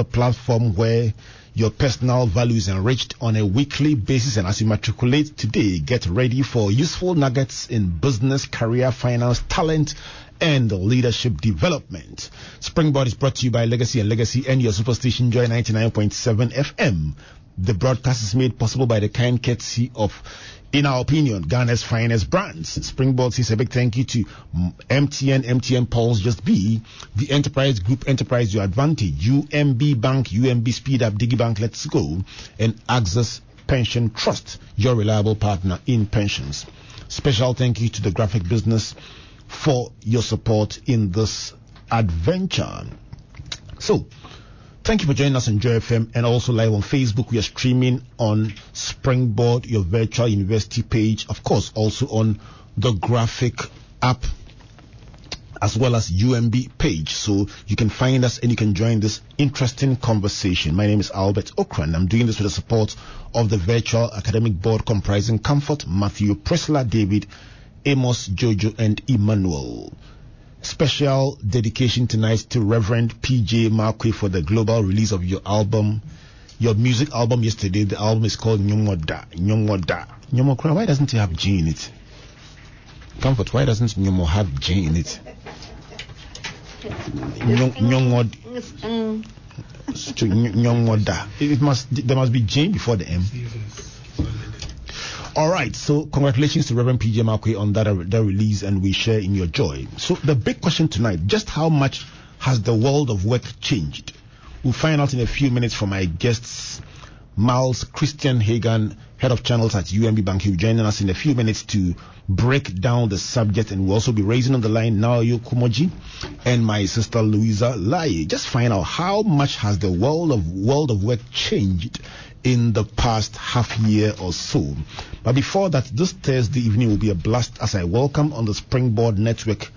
the platform where your personal value is enriched on a weekly basis. And as you matriculate today, get ready for useful nuggets in business, career, finance, talent, and leadership development. Springboard is brought to you by Legacy and Legacy and your superstation Joy 99.7 FM. The broadcast is made possible by the kind courtesy of, in our opinion, Ghana's finest brands. Springboard says a big thank you to MTN, MTN Pulse Just Be, the Enterprise Group, Enterprise Your Advantage, UMB Bank, UMB Speed Up, DigiBank Let's Go, and Access Pension Trust, your reliable partner in pensions. Special thank you to the graphic business for your support in this adventure. So, thank you for joining us on Joy FM and also live on Facebook. We are streaming on Springboard, your virtual university page. Of course, also on the graphic app as well as UMB page. So you can find us and you can join this interesting conversation. My name is Albert Ocran. I'm doing this with the support of the virtual academic board comprising Comfort, Matthew, Priscilla, David, Amos, Jojo, and Emmanuel. Special dedication tonight to Reverend PJ Markwe for the global release of your album, your music album yesterday. The album is called Nyomoda. Nyomoda. Nyomokra, why doesn't it have J in it? Comfort, why doesn't Nyomo have J in it? Nyomod. Mm. Nyomoda. It must, there must be J before the M. All right, so congratulations to Reverend PJ Markwe on that, that release, and we share in your joy. So the big question tonight: just how much has the world of work changed? We'll find out in a few minutes from my guests, Miles Christian Hagan, head of channels at UMB Bank. He'll us in a few minutes to break down the subject, and we'll also be raising on the line Naoyo Kumoji and my sister Louisa Lai. Just find out how much has the world of world of work changed in the past half year or so. But before that, this Thursday evening will be a blast as I welcome on the Springboard Network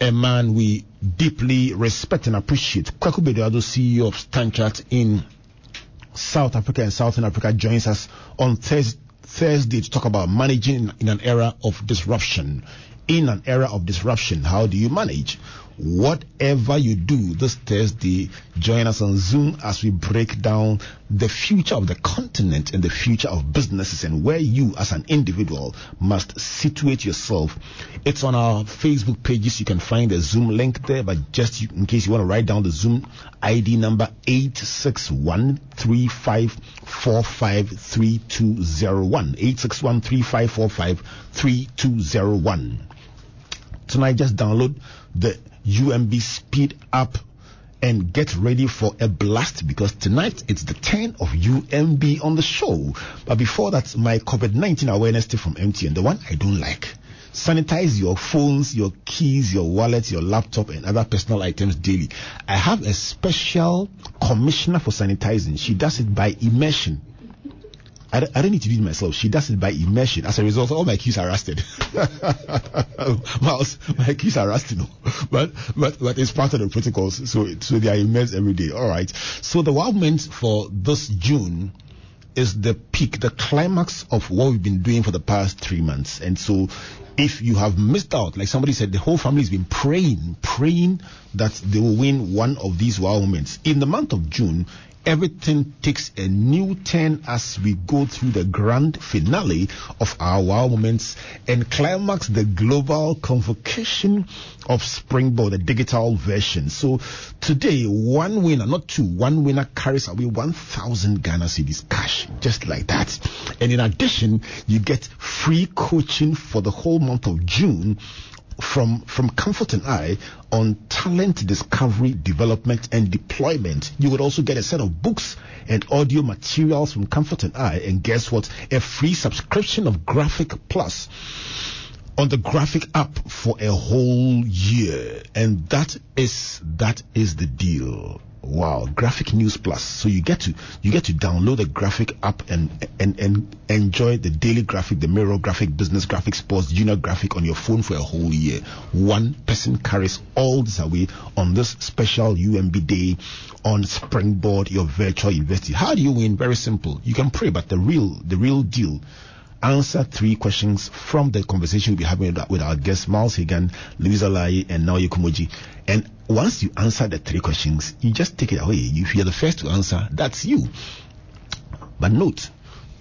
a man we deeply respect and appreciate. Kwaku Bedu-Addo, CEO of Stanchart in South Africa and Southern Africa, joins us on Thurs- Thursday to talk about managing in an era of disruption. In an era of disruption, how do you manage? Whatever you do this Thursday, join us on Zoom as we break down the future of the continent and the future of businesses and where you as an individual must situate yourself. It's on our Facebook pages. You can find the Zoom link there, but just in case you want to write down the Zoom ID number 86135453201. 86135453201. Tonight, just download the UMB Speed up and get ready for a blast because tonight it's the 10 of UMB on the show. But before that, my COVID 19 awareness tip from MTN, the one I don't like. Sanitize your phones, your keys, your wallet, your laptop, and other personal items daily. I have a special commissioner for sanitizing. She does it by immersion. I don't, I don't need to do it myself. She does it by immersion. As a result, all my keys are rusted. Mouse, my keys are rusted. But, but, but it's part of the protocols. So, so they are immersed every day. All right. So the wow for this June is the peak, the climax of what we've been doing for the past three months. And so if you have missed out, like somebody said, the whole family has been praying, praying that they will win one of these wow moments. In the month of June, everything takes a new turn as we go through the grand finale of our wow moments and climax the global convocation of Springboard, the digital version. So today, one winner, not two, one winner carries away 1,000 Ghana cedis cash, just like that. And in addition, you get free coaching for the whole month of June from from Comfort and I on talent discovery, development, and deployment. You would also get a set of books and audio materials from Comfort and I, and guess what? A free subscription of Graphic Plus on the graphic app for a whole year, and that is that is the deal. Wow, Graphic News Plus. So you get to you get to download the graphic app and and and enjoy the daily graphic, the mirror graphic, business graphic, sports, junior graphic on your phone for a whole year. One person carries all this away on this special UMB day on Springboard, your virtual university. How do you win? Very simple. You can pray, but the real the real deal answer three questions from the conversation we'll be having with our guests, Miles Hagan, Louisa Lai, and Naoyo Kumoji. And once you answer the three questions, you just take it away. If you're the first to answer, that's you. But note,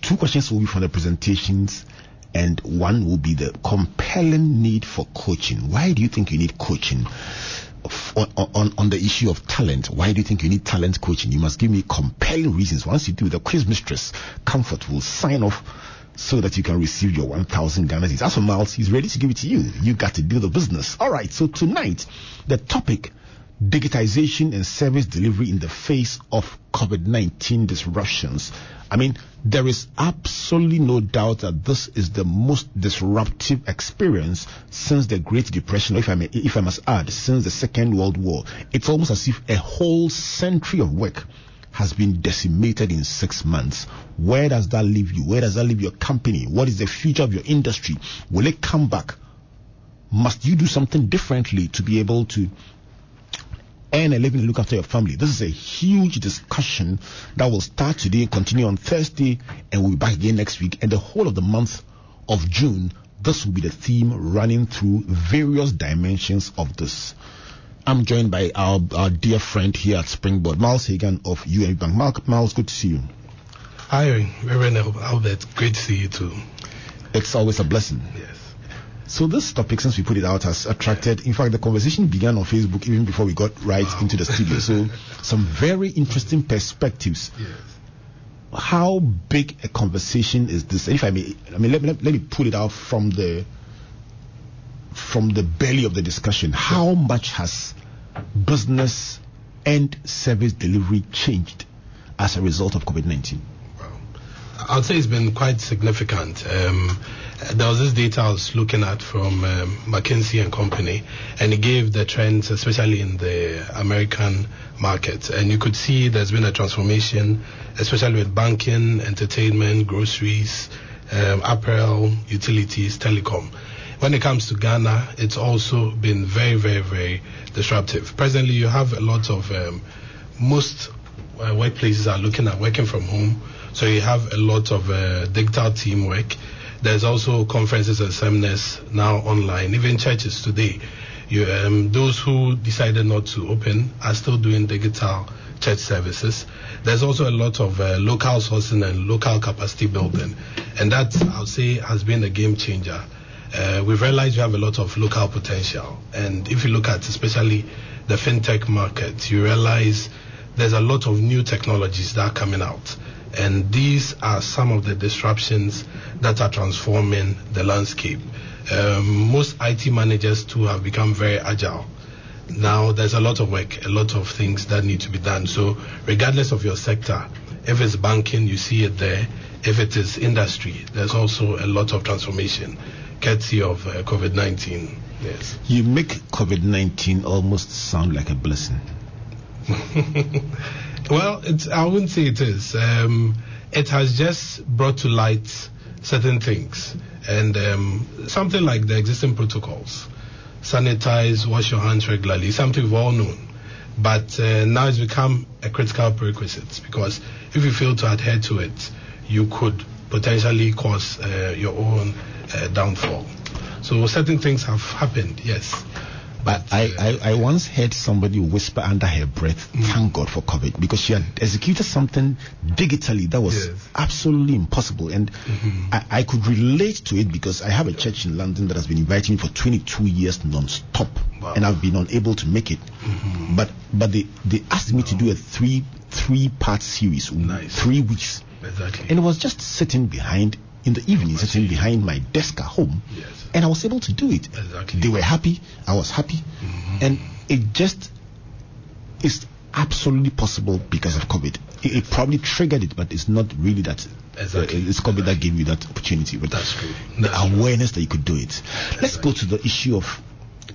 two questions will be from the presentations and one will be the compelling need for coaching. Why do you think you need coaching? On, on, on the issue of talent, why do you think you need talent coaching? You must give me compelling reasons. Once you do, the quiz mistress, Comfort, will sign off so that you can receive your 1,000 Ghana cedis. As for Miles, he's ready to give it to you. You got to do the business. All right. So tonight, the topic digitization and service delivery in the face of COVID-19 disruptions. I mean, there is absolutely no doubt that this is the most disruptive experience since the Great Depression, or if I may, if I must add, since the Second World War. It's almost as if a whole century of work has been decimated in six months. Where does that leave you? Where does that leave your company? What is the future of your industry? Will it come back? Must you do something differently to be able to earn a living and look after your family. This is a huge discussion that will start today, continue on Thursday, and we'll be back again next week. And the whole of the month of June, this will be the theme running through various dimensions of this. I'm joined by our, our dear friend here at Springboard, Miles Hagan of UMB Bank. Mark, Miles, good to see you. Hi, Reverend Albert. Great to see you too. It's always a blessing. Yes. So this topic, since we put it out, has attracted. In fact, the conversation began on Facebook even before we got right wow. into the studio. So some very interesting perspectives. Yes. How big a conversation is this? If I may, I mean, let, let, let me pull it out from the from the belly of the discussion. How much has business and service delivery changed as a result of COVID nineteen? I'd say it's been quite significant. Um, there was this data I was looking at from um, McKinsey and Company, and it gave the trends, especially in the American market. And you could see there's been a transformation, especially with banking, entertainment, groceries, um, apparel, utilities, telecom. When it comes to Ghana, it's also been very, very, very disruptive. Presently, you have a lot of um, most uh, workplaces are looking at working from home, so you have a lot of uh, digital teamwork there's also conferences and seminars now online, even churches today. You, um, those who decided not to open are still doing digital church services. There's also a lot of uh, local sourcing and local capacity building, and that I'll say has been a game changer. Uh, we've realized we have a lot of local potential, and if you look at especially the fintech market, you realize there's a lot of new technologies that are coming out. And these are some of the disruptions that are transforming the landscape. Um, most IT managers too have become very agile. Now there's a lot of work, a lot of things that need to be done. So regardless of your sector, if it's banking, you see it there. If it is industry, there's also a lot of transformation, courtesy of uh, COVID-19. Yes. You make COVID-19 almost sound like a blessing. Well, I wouldn't say it is. Um, it has just brought to light certain things, and um, something like the existing protocols, sanitize, wash your hands regularly, something we've all known. But uh, now it's become a critical prerequisite because if you fail to adhere to it, you could potentially cause uh, your own downfall. So certain things have happened, yes. But I, I, I, once heard somebody whisper under her breath, mm. thank God for COVID, because she had executed something digitally that was yes. absolutely impossible. And mm-hmm. I, I, could relate to it because I have a church in London that has been inviting me for 22 years non-stop. Wow. And I've been unable to make it. Mm-hmm. But but they, they asked me to do a three three part series, nice. three weeks. Exactly. And it was just sitting behind in the evening, sitting behind my desk at home. Yes and I was able to do it. Exactly. They were happy, I was happy, mm-hmm. and it just is absolutely possible because of COVID. It, it, probably triggered it, but it's not really that. Exactly. Uh, it's COVID exactly. that gave you that opportunity, but that's true. That's the awareness true. that you could do it. Exactly. Let's go to the issue of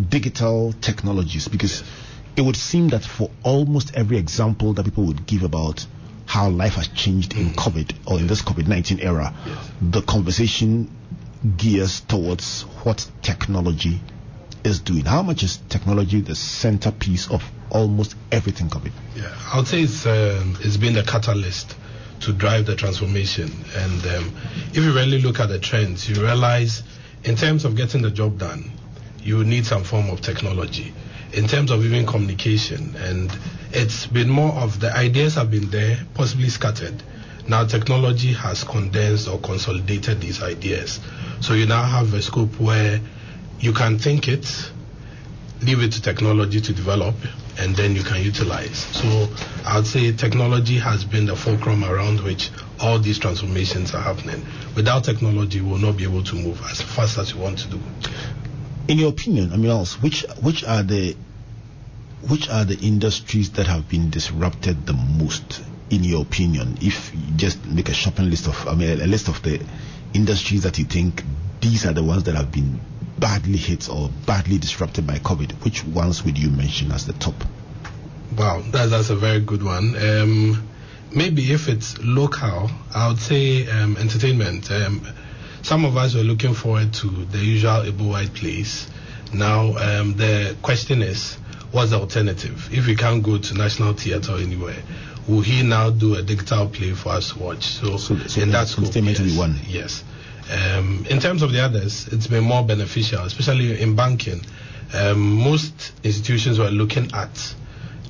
digital technologies because yes. it would seem that for almost every example that people would give about how life has changed in COVID or in this COVID 19 era, yes. the conversation gears towards what technology is doing. How much is technology the centerpiece of almost everything COVID? Yeah, I would say it's uh, it's been the catalyst to drive the transformation. And um, if you really look at the trends, you realize in terms of getting the job done, you need some form of technology. In terms of even communication, and it's been more of the ideas have been there, possibly scattered. Now technology has condensed or consolidated these ideas. So you now have a scope where you can think it, leave it to technology to develop, and then you can utilize. So I would say technology has been the fulcrum around which all these transformations are happening. Without technology, we will not be able to move as fast as we want to do. In your opinion, I mean, also, which which are the which are the industries that have been disrupted the most? In your opinion, if you just make a shopping list of, I mean, a list of the industries that you think these are the ones that have been badly hit or badly disrupted by COVID, which ones would you mention as the top? Wow, that's, that's a very good one. Um, maybe if it's local, I would say um, entertainment. Um, some of us were looking forward to the usual Ebo Whyte place. Now, um, the question is, what's the alternative? If we can't go to National Theatre anywhere, will he now do a digital play for us to watch? So, So, so in that scope, yes. yes, be one. yes. Um, in terms of the others, it's been more beneficial, especially in banking. Um, most institutions were looking at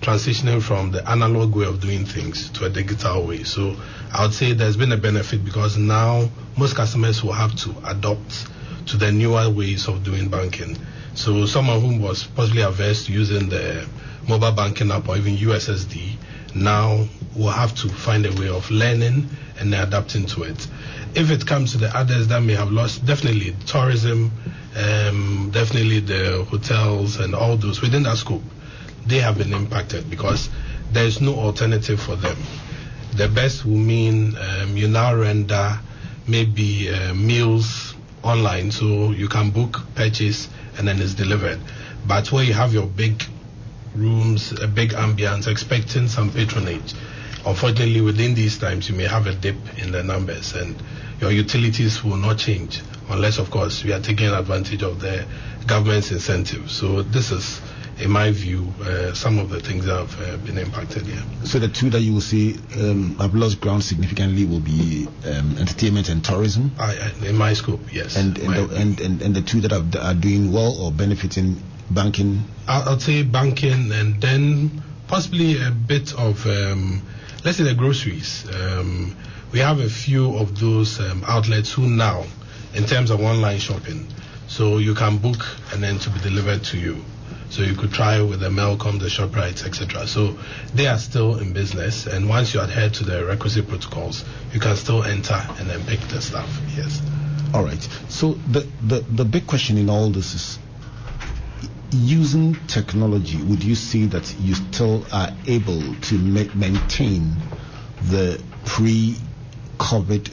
transitioning from the analog way of doing things to a digital way. So I would say there's been a benefit because now most customers will have to adopt to the newer ways of doing banking. So someone who was possibly averse to using the mobile banking app or even USSD now will have to find a way of learning and adapting to it. If it comes to the others that may have lost, definitely tourism, um, definitely the hotels and all those within that scope, they have been impacted because there is no alternative for them. The best will mean um, you now render maybe uh, meals online so you can book, purchase, and then it's delivered. But where you have your big rooms, a big ambience, expecting some patronage. Unfortunately, within these times, you may have a dip in the numbers, and your utilities will not change unless, of course, we are taking advantage of the government's incentives. So this is, in my view, uh, some of the things that have uh, been impacted here. So the two that you will see um, have lost ground significantly will be um, entertainment and tourism, I, I, in my scope, yes. and and, the, and and and the two that are, are doing well or benefiting banking. I'll, I'll say banking and then possibly a bit of, um, let's say the groceries. Um, we have a few of those um, outlets who now, in terms of online shopping, so you can book and then to be delivered to you. So you could try with the Melcom, the Shoprites, etc. So they are still in business, and once you adhere to the requisite protocols, you can still enter and then pick the stuff. Yes. All right. So the, the, the big question in all this is using technology, would you say that you still are able to ma- maintain the pre COVID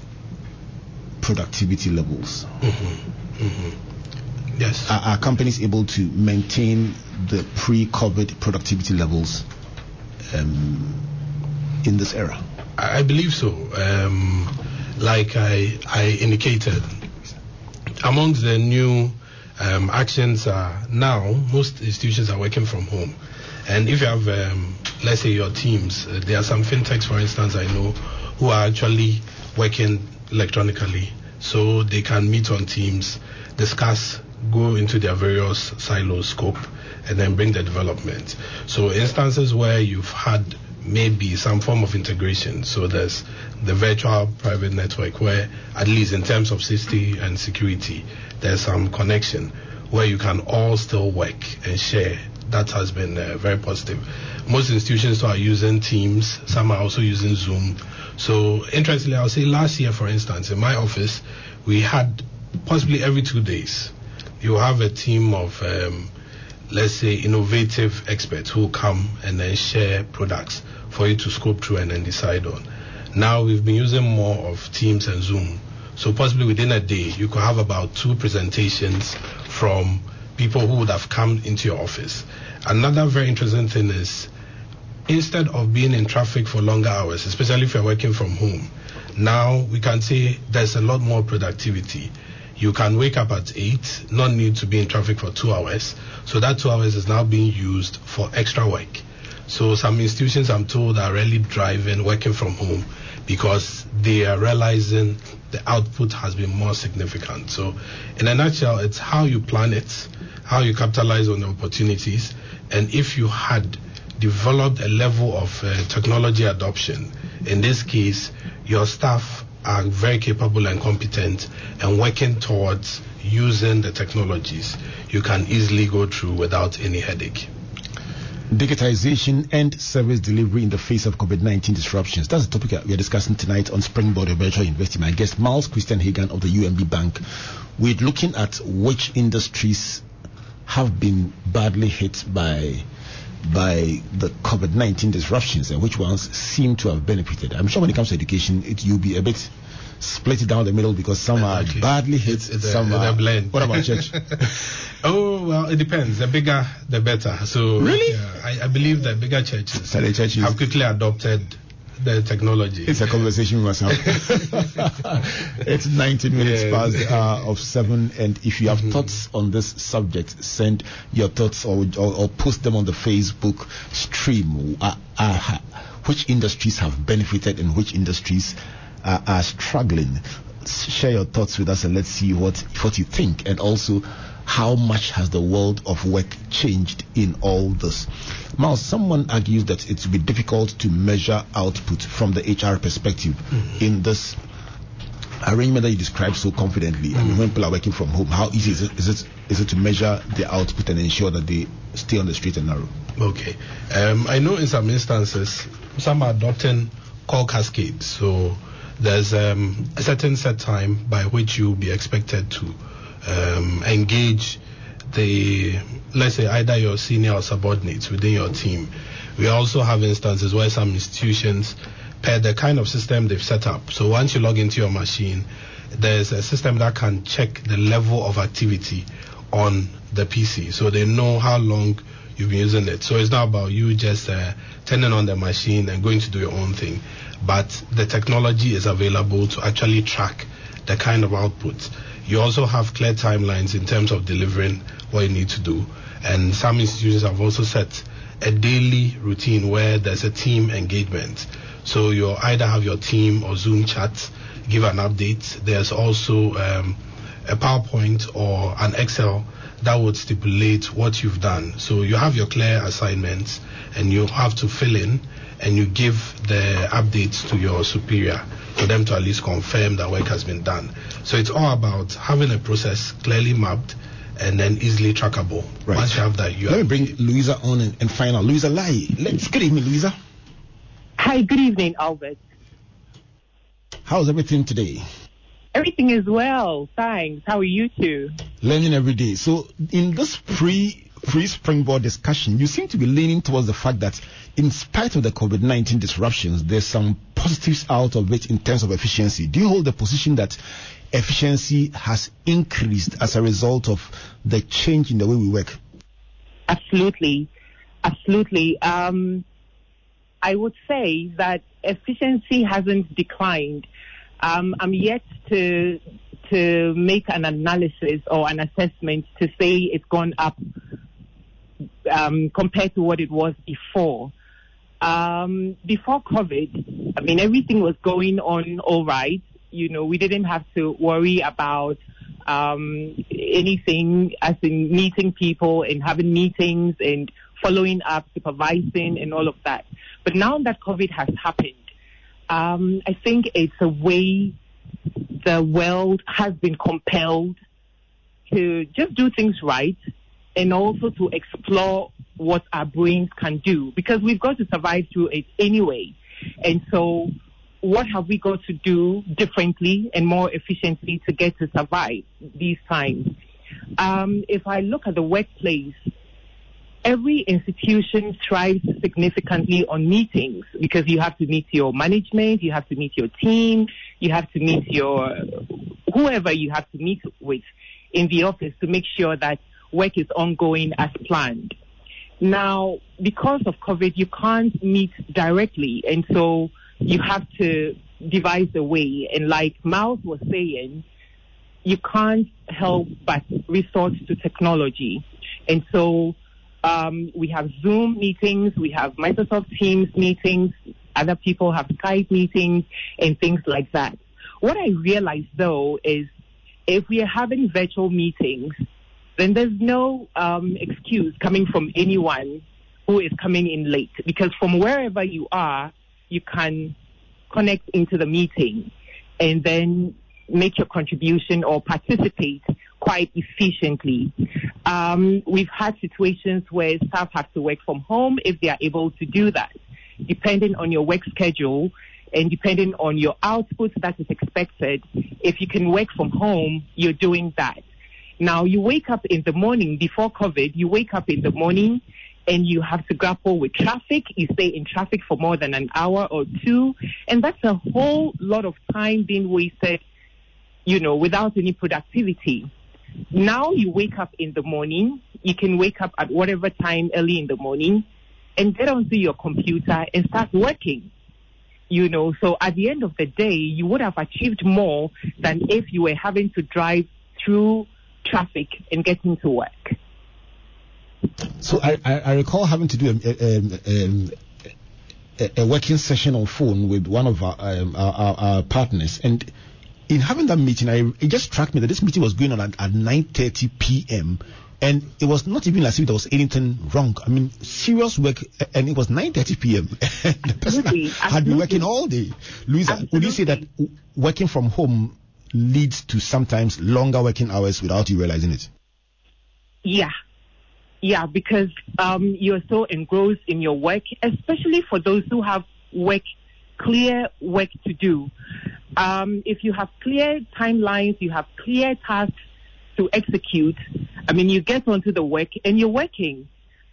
productivity levels? Mm-hmm. Mm-hmm. Yes. Are, are companies able to maintain the pre COVID productivity levels um, in this era? I I believe so. Um, like I, I indicated, amongst the new um, actions are now most institutions are working from home. And if you have, um, let's say, your teams, uh, there are some fintechs, for instance, I know, who are actually working electronically. So they can meet on Teams, discuss, go into their various silos scope, and then bring the development. So instances where you've had maybe some form of integration. So there's the virtual private network where, at least in terms of safety and security, there's some connection where you can all still work and share. That has been uh, very positive. Most institutions are using Teams. Some are also using Zoom. So interestingly, I'll say last year, for instance, in my office, we had possibly every two days, you have a team of um, let's say, innovative experts who come and then share products for you to scope through and then decide on. Now we've been using more of Teams and Zoom. So possibly within a day, you could have about two presentations from people who would have come into your office. Another very interesting thing is instead of being in traffic for longer hours, especially if you're working from home, now we can say there's a lot more productivity. You can wake up at 8, not need to be in traffic for two hours. So that two hours is now being used for extra work. So some institutions I'm told are really driving working from home because they are realizing the output has been more significant. So in a nutshell, it's how you plan it, how you capitalize on the opportunities, and if you had developed a level of uh, technology adoption, in this case, your staff are very capable and competent and working towards using the technologies, you can easily go through without any headache. Digitization and service delivery in the face of COVID 19 disruptions. That's the topic we are discussing tonight on Springboard Virtual Investing. My guest, Miles Christian Hagan of the UMB Bank. We're looking at which industries have been badly hit by by the COVID 19 disruptions and which ones seem to have benefited. I'm sure when it comes to education, it you'll be a bit split it down the middle because some exactly. are badly hit, it's, it's some a, are blend. What about church? oh well, it depends. The bigger, the better. So really, yeah, I, I, believe the bigger churches, churches have quickly adopted the technology. It's a conversation we must have. it's 19 minutes yeah. past the hour of seven, and if you have mm-hmm. thoughts on this subject, send your thoughts or, or, or post them on the Facebook stream. Uh, uh, which industries have benefited and which industries are, are struggling. Share your thoughts with us and let's see what, what you think. And also, how much has the world of work changed in all this? Now, someone argues that it will be difficult to measure output from the HR perspective mm-hmm. in this arrangement that you described so confidently. Mm-hmm. I mean, when people are working from home, how easy is it, is it is it to measure the output and ensure that they stay on the straight and narrow? Okay, um, I know in some instances some are adopting call cascades. So there's um, a certain set time by which you'll be expected to um, engage the, let's say, either your senior or subordinates within your team. We also have instances where some institutions, per the kind of system they've set up, so once you log into your machine, there's a system that can check the level of activity on the PC, so they know how long you've been using it. So it's not about you just uh, turning on the machine and going to do your own thing but the technology is available to actually track the kind of output. You also have clear timelines in terms of delivering what you need to do. And some institutions have also set a daily routine where there's a team engagement. So you either have your team or Zoom chat, give an update. There's also um, a PowerPoint or an Excel that would stipulate what you've done. So you have your clear assignments and you have to fill in and you give the updates to your superior for them to at least confirm that work has been done. So it's all about having a process clearly mapped and then easily trackable. Right. Once you have that, you let me bring Louisa on and, and find out. Louisa Lai, let's good evening, Louisa. Hi, good evening, Albert. How's everything today? Everything is well, thanks. How are you two? Learning every day. So, in this pre pre springboard discussion, you seem to be leaning towards the fact that in spite of the COVID 19 disruptions, there's some positives out of it in terms of efficiency. Do you hold the position that efficiency has increased as a result of the change in the way we work? Absolutely. Absolutely. Um, I would say that efficiency hasn't declined. Um, I'm yet to to make an analysis or an assessment to say it's gone up um, compared to what it was before. Um, before COVID, I mean, everything was going on all right. You know, we didn't have to worry about um, anything as in meeting people and having meetings and following up, supervising, and all of that. But now that COVID has happened, um, I think it's a way the world has been compelled to just do things right and also to explore what our brains can do because we've got to survive through it anyway. And so what have we got to do differently and more efficiently to get to survive these times? Um, if I look at the workplace, every institution thrives significantly on meetings because you have to meet your management, you have to meet your team, you have to meet your whoever you have to meet with in the office to make sure that work is ongoing as planned. Now, because of COVID, you can't meet directly, and so you have to devise a way. And like Miles was saying, you can't help but resort to technology. And so Um, we have Zoom meetings, we have Microsoft Teams meetings, other people have Skype meetings and things like that. What I realized though is if we are having virtual meetings, then there's no um, excuse coming from anyone who is coming in late because from wherever you are, you can connect into the meeting and then make your contribution or participate quite efficiently. Um, we've had situations where staff have to work from home if they are able to do that, depending on your work schedule and depending on your output that is expected. If you can work from home, you're doing that. Now you wake up in the morning before COVID, you wake up in the morning and you have to grapple with traffic. You stay in traffic for more than an hour or two. And that's a whole lot of time being wasted, you know, without any productivity. Now you wake up in the morning. You can wake up at whatever time early in the morning and get onto your computer and start working. You know, so at the end of the day, you would have achieved more than if you were having to drive through traffic and getting to work. So I, I, I recall having to do a, a, a, a, working session on phone with one of our, um, our, our, our, partners, and in having that meeting, I, it just struck me that this meeting was going on at, at 9:30 p.m. And it was not even as if there was anything wrong. I mean, serious work, and it was 9:30 p.m. the person had been working all day. Louisa, Absolutely. would you say that working from home leads to sometimes longer working hours without you realizing it? Yeah, yeah, because um, you're so engrossed in your work, especially for those who have work, clear work to do. Um, if you have clear timelines, you have clear tasks to execute. I mean, you get onto the work and you're working.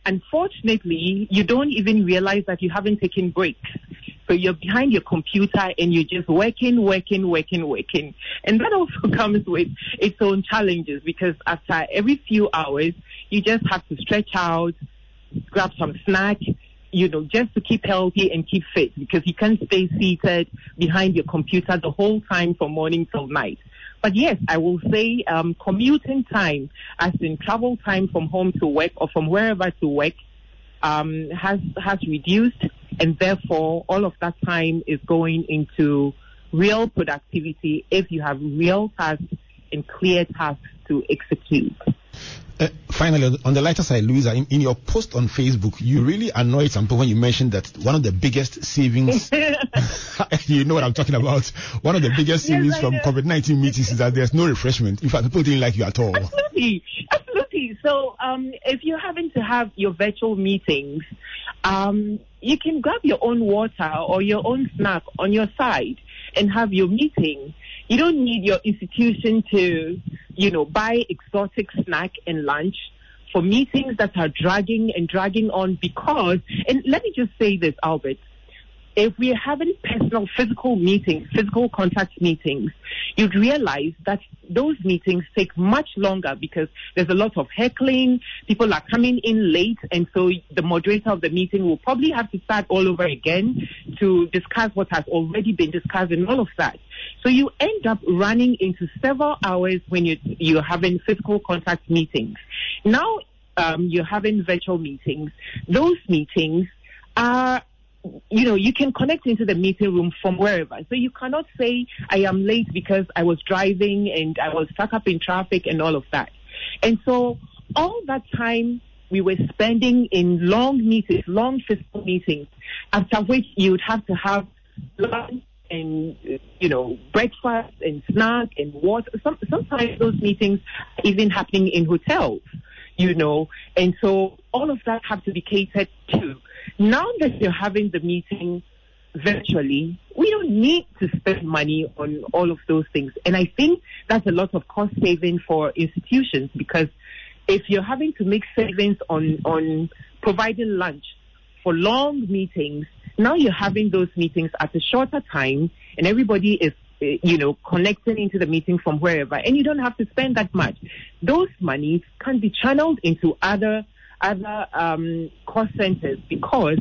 Unfortunately, you don't even realize that you haven't taken breaks. So you're behind your computer and you're just working, working, working, working. And that also comes with its own challenges because after every few hours, you just have to stretch out, grab some snack, you know, just to keep healthy and keep fit because you can't stay seated behind your computer the whole time from morning till night. But yes, I will say um, commuting time, as in travel time from home to work or from wherever to work, um, has has reduced, and therefore all of that time is going into real productivity if you have real tasks and clear tasks to execute. Uh, finally, on the lighter side, Louisa, in, in, your post on Facebook, you really annoyed some people when you mentioned that one of the biggest savings, you know what I'm talking about, one of the biggest savings yes, from COVID 19 meetings is that there's no refreshment. In fact, people didn't like you at all. Absolutely. Absolutely. So, um, if you're having to have your virtual meetings, um, you can grab your own water or your own snack on your side and have your meeting. You don't need your institution to, you know, buy exotic snack and lunch for meetings that are dragging and dragging on because, and let me just say this, Albert, if we're having personal physical meetings, physical contact meetings, you'd realize that those meetings take much longer because there's a lot of heckling, people are coming in late, and so the moderator of the meeting will probably have to start all over again to discuss what has already been discussed and all of that. So you end up running into several hours when you, you're having physical contact meetings. Now um, you're having virtual meetings. Those meetings you know, you can connect into the meeting room from wherever. So you cannot say, I am late because I was driving and I was stuck up in traffic and all of that. And so all that time we were spending in long meetings, long physical meetings, after which you would have to have lunch and, you know, breakfast and snack and water. Some, sometimes those meetings even happening in hotels, you know, and so all of that have to be catered to. Now that you're having the meeting virtually, we don't need to spend money on all of those things. And I think that's a lot of cost saving for institutions because if you're having to make savings on, on providing lunch for long meetings, now you're having those meetings at a shorter time and everybody is you know, connecting into the meeting from wherever, and you don't have to spend that much. Those monies can be channeled into other other um, cost centers because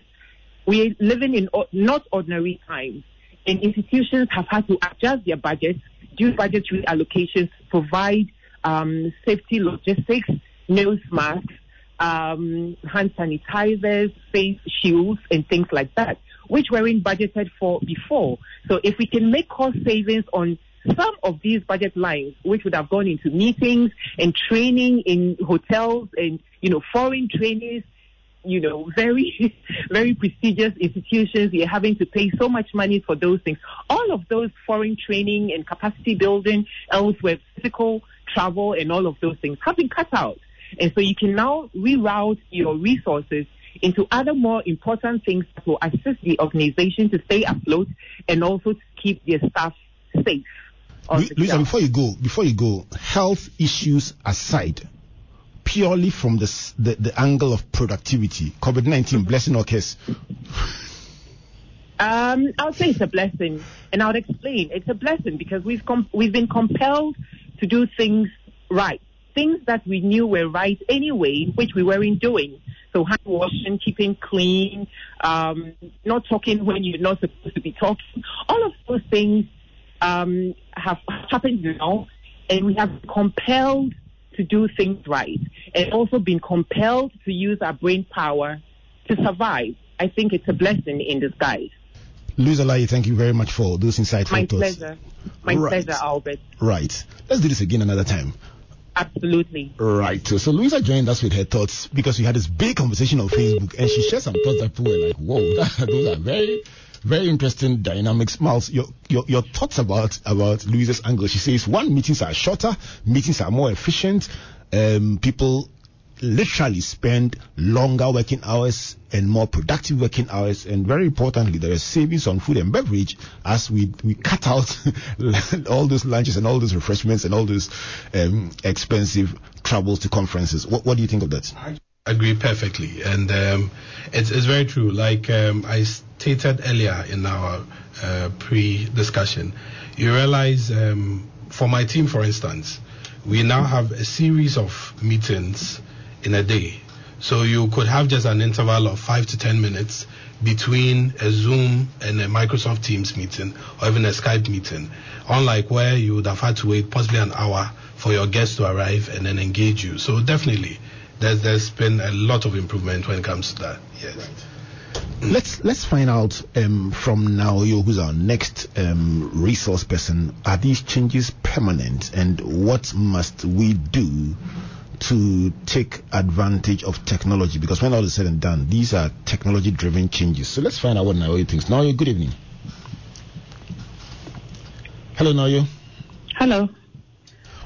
we're living in not ordinary times, and institutions have had to adjust their budgets, do budgetary allocations, provide um, safety logistics, nose masks, um, hand sanitizers, face shields, and things like that, which weren't budgeted for before. So if we can make cost savings on some of these budget lines, which would have gone into meetings and training in hotels and, you know, foreign trainees, you know, very, very prestigious institutions, you're having to pay so much money for those things. All of those foreign training and capacity building elsewhere, physical travel and all of those things have been cut out. And so you can now reroute your resources into other more important things that will assist the organization to stay afloat and also to keep their staff safe. Louisa, before you go, before you go, health issues aside, purely from the, the, the angle of productivity, COVID 19, blessing or curse? Um, I would say it's a blessing, and I would explain. It's a blessing because we've com- we've been compelled to do things right, things that we knew were right anyway, which we weren't doing. So hand washing, keeping clean, um, not talking when you're not supposed to be talking. All of those things um, have happened now, and we have compelled to do things right, and also been compelled to use our brain power to survive. I think it's a blessing in disguise. Louisa Lai, thank you very much for those insightful My thoughts. pleasure. My Right. pleasure, Albert. Right. Let's do this again another time. Absolutely. Right. So, Louisa joined us with her thoughts because we had this big conversation on Facebook and she shared some thoughts that people were like, whoa, that, those are very, very interesting dynamics. Miles, your, your, your thoughts about, about Louisa's angle. She says, one, meetings are shorter, meetings are more efficient, um, people literally spend longer working hours and more productive working hours. And very importantly, there is savings on food and beverage as we, we cut out all those lunches and all those refreshments and all those um, expensive travels to conferences. What, what do you think of that? I agree perfectly, and um, it's, it's very true. Like um, I stated earlier in our uh, pre-discussion, you realize um, for my team, for instance, we now have a series of meetings in a day. So you could have just an interval of five to ten minutes between a Zoom and a Microsoft Teams meeting or even a Skype meeting. Unlike where you would have had to wait possibly an hour for your guests to arrive and then engage you. So definitely, there's there's been a lot of improvement when it comes to that. Yes. Let's let's find out um, from Naoyo, who's our next um, resource person. Are these changes permanent, and what must we do to take advantage of technology? Because when all is said and done, these are technology-driven changes. So let's find out what Naoyo thinks. Naoyo, good evening. Hello, Naoyo. Hello.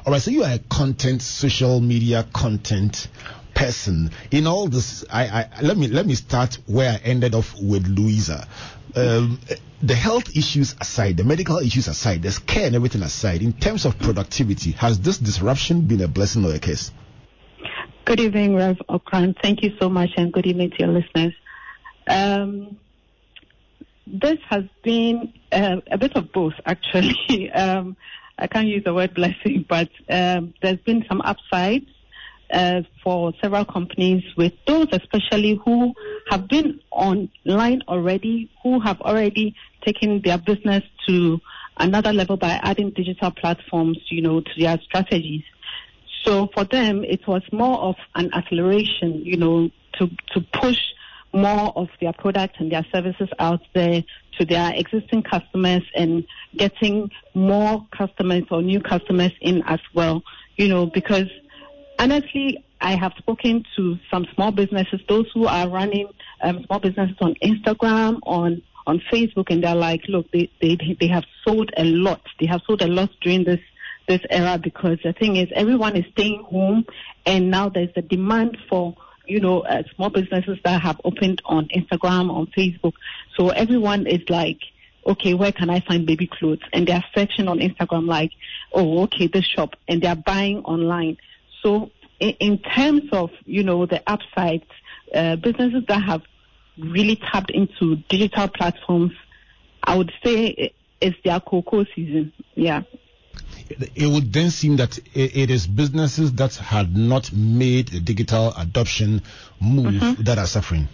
All right, so you are a content, social media content person. In all this, I, I let me let me start where I ended off with Louisa. Um, the health issues aside, the medical issues aside, the care and everything aside, in terms of productivity, has this disruption been a blessing or a curse? Good evening, Rev Ocran. Thank you so much, and good evening to your listeners. Um, this has been uh, a bit of both, actually. um, I can't use the word blessing, but um, there's been some upsides uh, for several companies, with those especially who have been online already, who have already taken their business to another level by adding digital platforms, you know, to their strategies. So for them, it was more of an acceleration, you know, to, to push more of their products and their services out there to their existing customers and getting more customers or new customers in as well, you know, because honestly, I have spoken to some small businesses, those who are running um, small businesses on Instagram, on on Facebook, and they're like, look, they, they they have sold a lot. They have sold a lot during this this era because the thing is, everyone is staying home, and now there's a demand for you know uh, small businesses that have opened on Instagram, on Facebook. So everyone is like, okay, where can I find baby clothes? And they're searching on Instagram like, oh, okay, this shop, and they're buying online. So in, in terms of you know the upsides, uh, businesses that have really tapped into digital platforms, I would say it- it's their cocoa season. Yeah. It would then seem that it is businesses that had not made a digital adoption move that are suffering.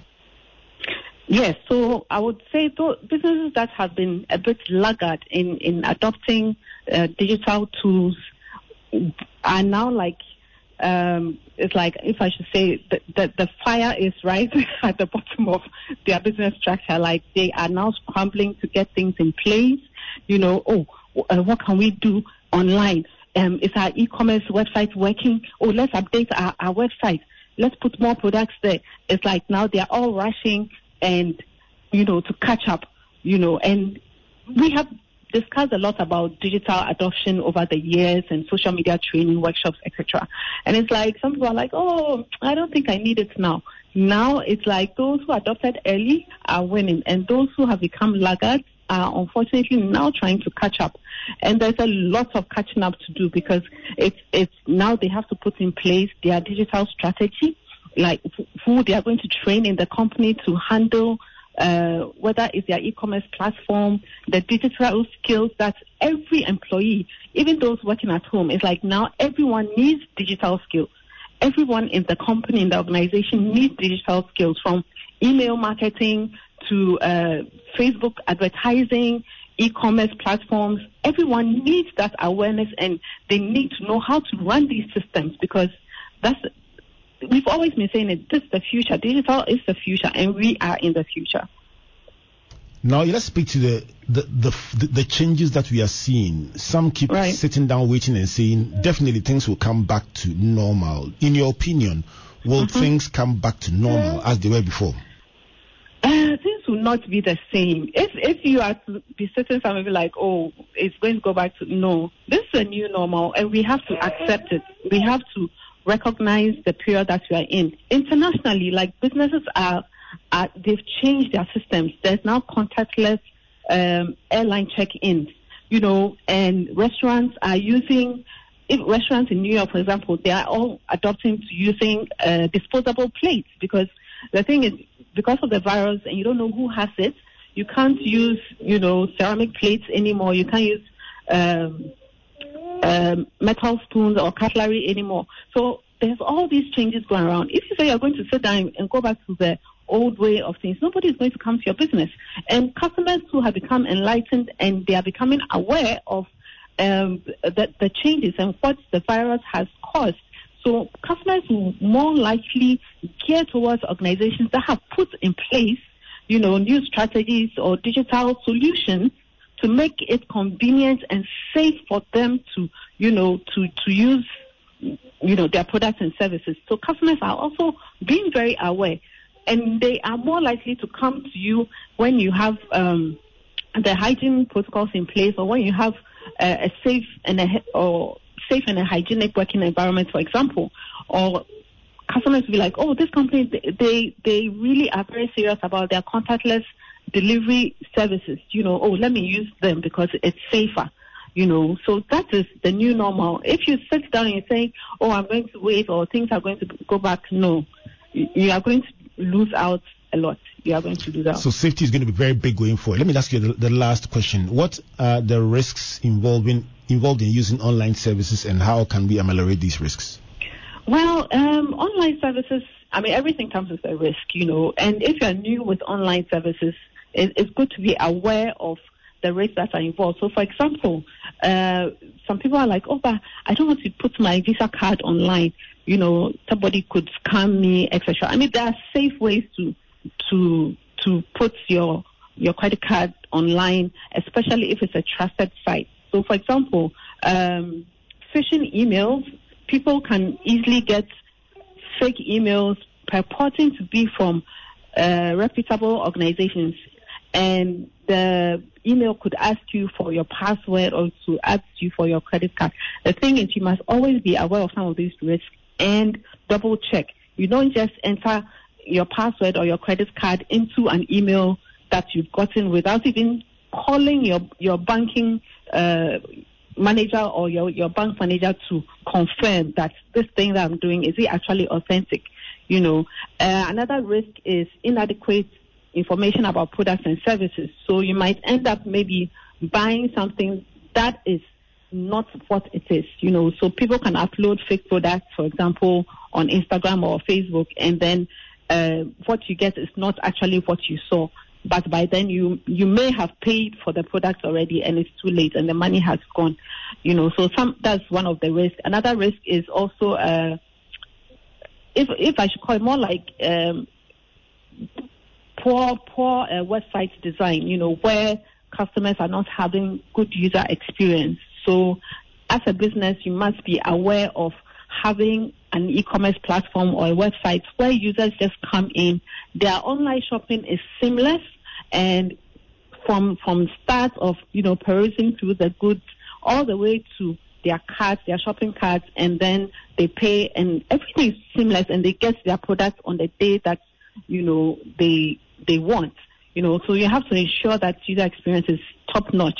Yes, so I would say businesses that have been a bit laggard in, in adopting uh, digital tools are now like um, it's like if I should say the, the, the fire is right at the bottom of their business structure. Like they are now scrambling to get things in place. You know, oh, uh, what can we do online? Um, is our e-commerce website working? Oh, let's update our, our website. Let's put more products there. It's like now they are all rushing and, you know, to catch up, you know, and we have discussed a lot about digital adoption over the years and social media training workshops, etc. And it's like some people are like, oh, I don't think I need it now. Now it's like those who adopted early are winning, and those who have become laggards are unfortunately now trying to catch up. And there's a lot of catching up to do because it's it's now they have to put in place their digital strategy, like who they are going to train in the company to handle uh, whether it's their e-commerce platform, the digital skills that every employee, even those working at home, is like now everyone needs digital skills. Everyone in the company, in the organization needs digital skills from email marketing to uh, Facebook advertising, e-commerce platforms. Everyone needs that awareness and they need to know how to run these systems because that's we've always been saying it. This is the future. Digital is the future, and we are in the future. Now let's speak to the the, the, the changes that we are seeing. Some keep right. sitting down, waiting, and saying definitely things will come back to normal. In your opinion, will mm-hmm. things come back to normal as they were before? Uh, things will not be the same. If if you are to be sitting somewhere like, oh, it's going to go back to no, this is a new normal, and we have to accept it. We have to recognize the period that we are in. Internationally, like businesses are, are they've changed their systems. There's now contactless um, airline check-ins, you know, and restaurants are using. If restaurants in New York, for example, they are all adopting to using uh, disposable plates because the thing is, because of the virus, and you don't know who has it, you can't use, you know, ceramic plates anymore. You can't use um, um, metal spoons or cutlery anymore. So there's all these changes going around. If you say you're going to sit down and go back to the old way of things, nobody is going to come to your business. And customers who have become enlightened and they are becoming aware of um, the, the changes and what the virus has caused. So customers will more likely gear towards organizations that have put in place, you know, new strategies or digital solutions to make it convenient and safe for them to, you know, to, to use, you know, their products and services. So customers are also being very aware and they are more likely to come to you when you have, um, the hygiene protocols in place or when you have uh, a safe and a, or safe and a hygienic working environment, for example, or customers will be like, oh, this company, they, they really are very serious about their contactless delivery services, you know, oh, let me use them because it's safer, you know. So that is the new normal. If you sit down and you say, oh, I'm going to wait or things are going to go back, no, you are going to lose out a lot. You are going to do that. So safety is going to be very big going forward. Let me ask you the, the last question. What are the risks involving involved in using online services and how can we ameliorate these risks? Well, um, online services, I mean, everything comes with a risk, you know, and if you're new with online services, it, it's good to be aware of the risks that are involved. So, for example, uh, some people are like, oh, but I don't want to put my Visa card online. You know, somebody could scam me, etc. I mean, there are safe ways to to to put your your credit card online, especially if it's a trusted site. So, for example, um, phishing emails, people can easily get fake emails purporting to be from uh, reputable organizations and the email could ask you for your password or to ask you for your credit card. The thing is, you must always be aware of some of these risks and double check. You don't just enter your password or your credit card into an email that you've gotten without even calling your your banking uh, manager or your, your bank manager to confirm that this thing that I'm doing is it actually authentic. You know, uh, another risk is inadequate information about products and services. So you might end up maybe buying something that is not what it is, you know. So people can upload fake products, for example, on Instagram or Facebook, and then uh, what you get is not actually what you saw. But by then you you may have paid for the product already, and it's too late, and the money has gone, you know. So some that's one of the risks. Another risk is also uh, if if I should call it more like um, poor poor uh, website design. You know where customers are not having good user experience. So as a business, you must be aware of having an e-commerce platform or a website where users just come in. Their online shopping is seamless and from from start of you know perusing through the goods all the way to their carts, their shopping carts, and then they pay and everything is seamless and they get their product on the day that you know they they want. You know, so you have to ensure that user experience is top notch.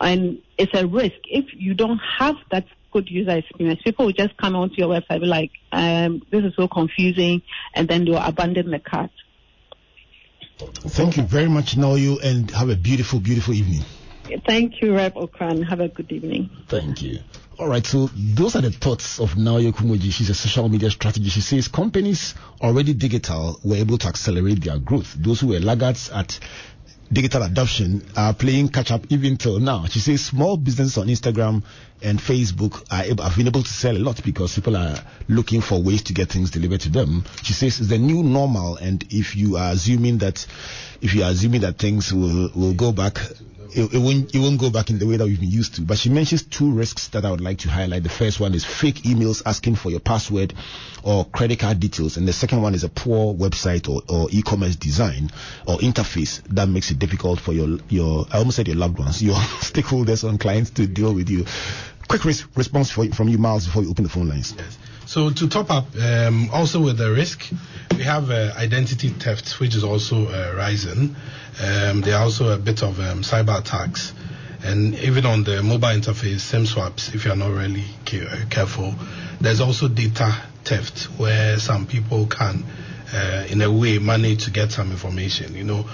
And it's a risk if you don't have that good user experience. People will just come onto your website be like, um, this is so confusing, and then they'll abandon the cart. Thank you very much, Naoyo, and have a beautiful, beautiful evening. Thank you, Rev Ocran. Have a good evening. Thank you. All right, so those are the thoughts of Naoyo Kumoji. She's a social media strategist. She says companies already digital were able to accelerate their growth. Those who were laggards at digital adoption are playing catch up even till now. She says small businesses on Instagram and Facebook are able, have been able to sell a lot because people are looking for ways to get things delivered to them. She says it's the new normal, and if you are assuming that, if you are assuming that things will will go back. It, it, won't, it won't go back in the way that we've been used to. But she mentions two risks that I would like to highlight. The first one is fake emails asking for your password or credit card details. And the second one is a poor website or, or e-commerce design or interface that makes it difficult for your, your, I almost said your loved ones, your stakeholders and clients to deal with you. Quick res- response for, from you, Miles, before you open the phone lines. Yes. So to top up, um, also with the risk, we have uh, identity theft, which is also uh, rising. Um, there are also a bit of um, cyber attacks, and even on the mobile interface, SIM swaps. If you are not really careful, there's also data theft, where some people can, uh, in a way, manage to get some information. You know,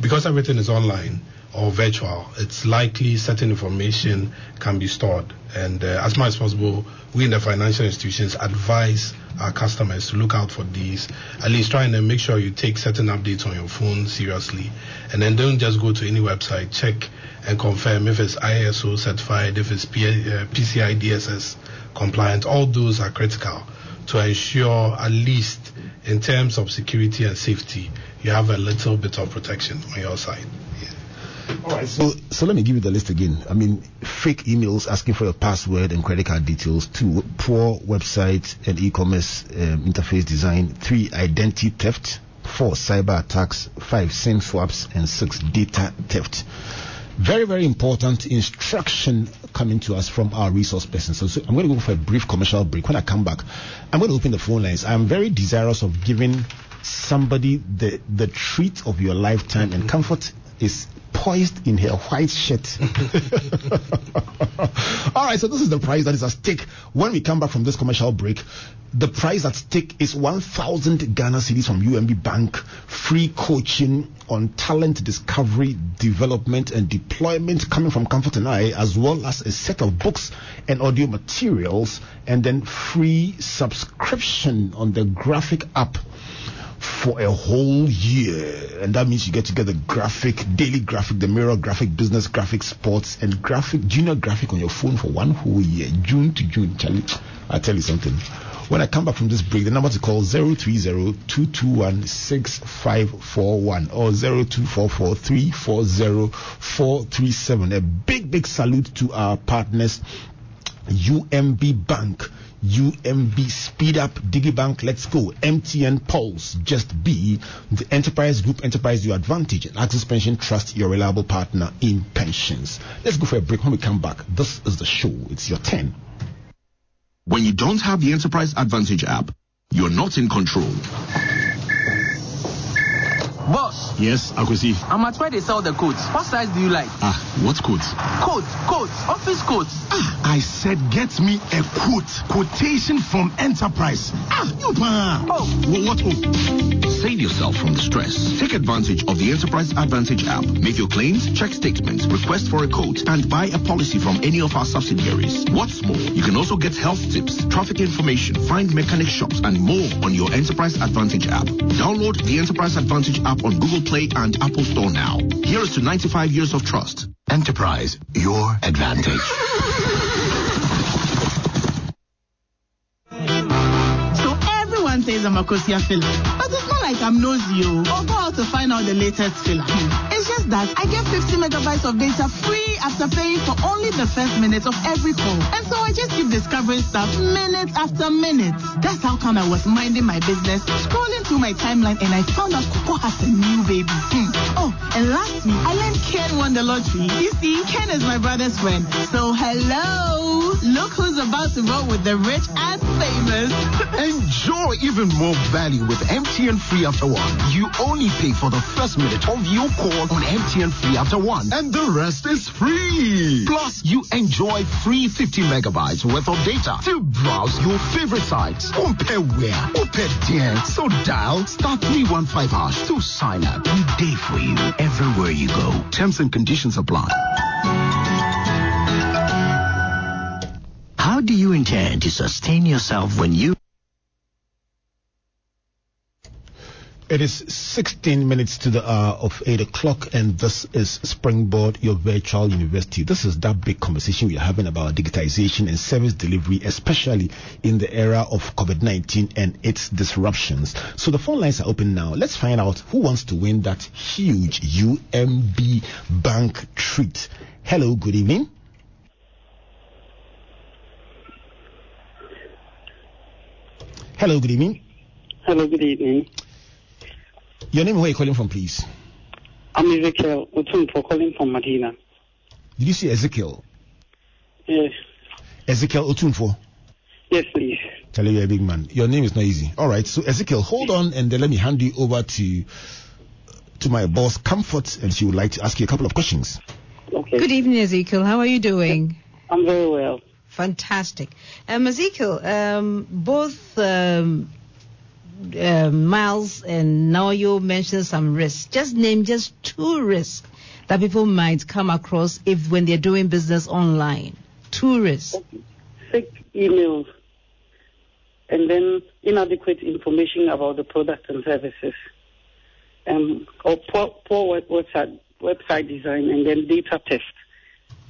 because everything is online or virtual, it's likely certain information can be stored. And uh, as much as possible, we in the financial institutions advise our customers to look out for these. At least try and make sure you take certain updates on your phone seriously. And then don't just go to any website. Check and confirm if it's ISO certified, if it's P- uh, PCI DSS compliant. All those are critical to ensure at least in terms of security and safety, you have a little bit of protection on your side. All right, so so let me give you the list again. I mean, fake emails asking for your password and credit card details. Two, poor website and e-commerce um, interface design. Three, identity theft. Four, cyber attacks. Five, SIM swaps, and six, data theft. Very, very important instruction coming to us from our resource person. So, so I'm going to go for a brief commercial break. When I come back, I'm going to open the phone lines. I'm very desirous of giving somebody the the treat of your lifetime and comfort is poised in her white shirt. All right, so this is the price that is at stake when we come back from this commercial break. The price at stake is 1,000 Ghana cedis from UMB Bank, free coaching on talent discovery, development, and deployment coming from Comfort and I, as well as a set of books and audio materials, and then free subscription on the graphic app for a whole year. And that means you get to get the graphic, daily graphic, the mirror graphic, business graphic, sports, and graphic, junior graphic on your phone for one whole year, June to June. Charlie, I'll tell you something. When I come back from this break, the number to call 030-221-6541 or 0244-340-437. A big, big salute to our partners, UMB Bank. UMB Speed App, DigiBank, Let's Go, MTN Pulse, Just Be, the Enterprise Group, Enterprise Your Advantage, and Axis Pension Trust, your reliable partner in pensions. Let's go for a break. When we come back, this is the show. It's your turn. When you don't have the Enterprise Advantage app, you're not in control. Boss. Yes, Akwesi. I'm at where they sell the coats. What size do you like? Ah, what coats? Coats, coats, office coats. Ah, I said get me a quote. Quotation from Enterprise. Ah, you pa. Oh. What? Oh. Save yourself from the stress. Take advantage of the Enterprise Advantage app. Make your claims, check statements, request for a quote, and buy a policy from any of our subsidiaries. What's more, you can also get health tips, traffic information, find mechanic shops, and more on your Enterprise Advantage app. Download the Enterprise Advantage app on Google Play and Apple Store now. Here is to 95 years of trust. Enterprise, your advantage. So everyone says I'm a Kosia filler. But it's like I'm nosy oh, or go out to find out the latest filler. Hmm. It's just that I get 50 megabytes of data free after paying for only the first minute of every call. And so I just keep discovering stuff minute after minute. That's how come I was minding my business, scrolling through my timeline, and I found out Coco has a new baby. Hmm. Oh, and last week I learned Ken won the lottery. You see, Ken is my brother's friend. So hello, look who's about to vote with the rich and famous. Enjoy even more value with MTN Free After One. You only pay for the first minute of your call on MTN Free After One, and the rest is free. Plus, you enjoy free 50 megabytes worth of data to browse your favorite sites. Compare where, compare there. So dial star 315 hash to sign up. We day for you everywhere you go. Terms and conditions apply. How do you intend to sustain yourself when you It is 16 minutes to the hour of 8 o'clock, and this is Springboard, your virtual university. This is that big conversation we're having about digitization and service delivery, especially in the era of COVID 19 and its disruptions. So the phone lines are open now. Let's find out who wants to win that huge UMB bank treat. Hello, good evening. Hello, good evening. Hello, good evening. Your name, where are you calling from, please? I'm Ezekiel Otunfo calling from Medina. Did you see Ezekiel? Yes. Ezekiel Otunfo? Yes, please. Tell you, you're a big man. Your name is not easy. All right. So, Ezekiel, hold on and then let me hand you over to to my boss, Comfort, and she would like to ask you a couple of questions. Okay. Good evening, Ezekiel. How are you doing? I'm very well. Fantastic. Um, Ezekiel, um, both um, uh, Miles and Naoyo mentioned some risks. Just name just two risks that people might come across if when they're doing business online. Two risks. Fake emails and then inadequate information about the product and services. Um, or poor, poor website, website design and then data theft.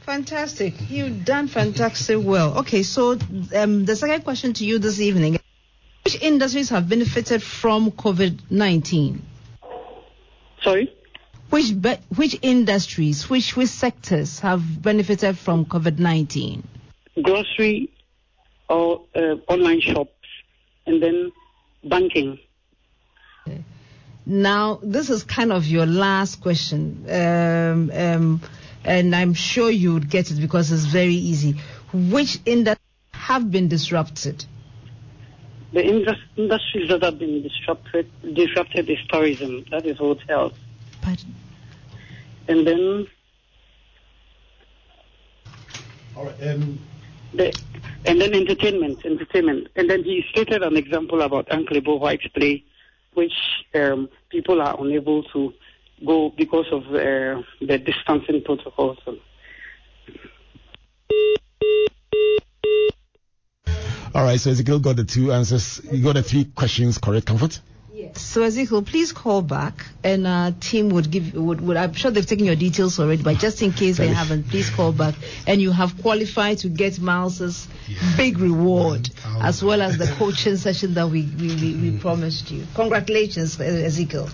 Fantastic. You've done fantastic well. Okay, so um, the second question to you this evening. Which industries have benefited from COVID-19? Sorry? Which be- which industries, which which sectors have benefited from COVID-19? Grocery or uh, online shops and then banking. Now, this is kind of your last question, um, um, and I'm sure you would get it because it's very easy. Which industries have been disrupted? The industries that have been disrupted, disrupted is tourism, that is hotels. Pardon? And then All right. Um, the, and then entertainment, entertainment. And then he stated an example about Uncle Ebo Whyte Play, which um, people are unable to go because of uh, the distancing protocols. all right. So Ezekiel got the two answers. You got the three questions correct, Comfort? Yes. So Ezekiel, please call back, and our team would give. Would, would I'm sure they've taken your details already, but just in case they haven't, please call back, and you have qualified to get Miles's big reward, as well as the coaching session that we we, we, we promised you. Congratulations, Ezekiel.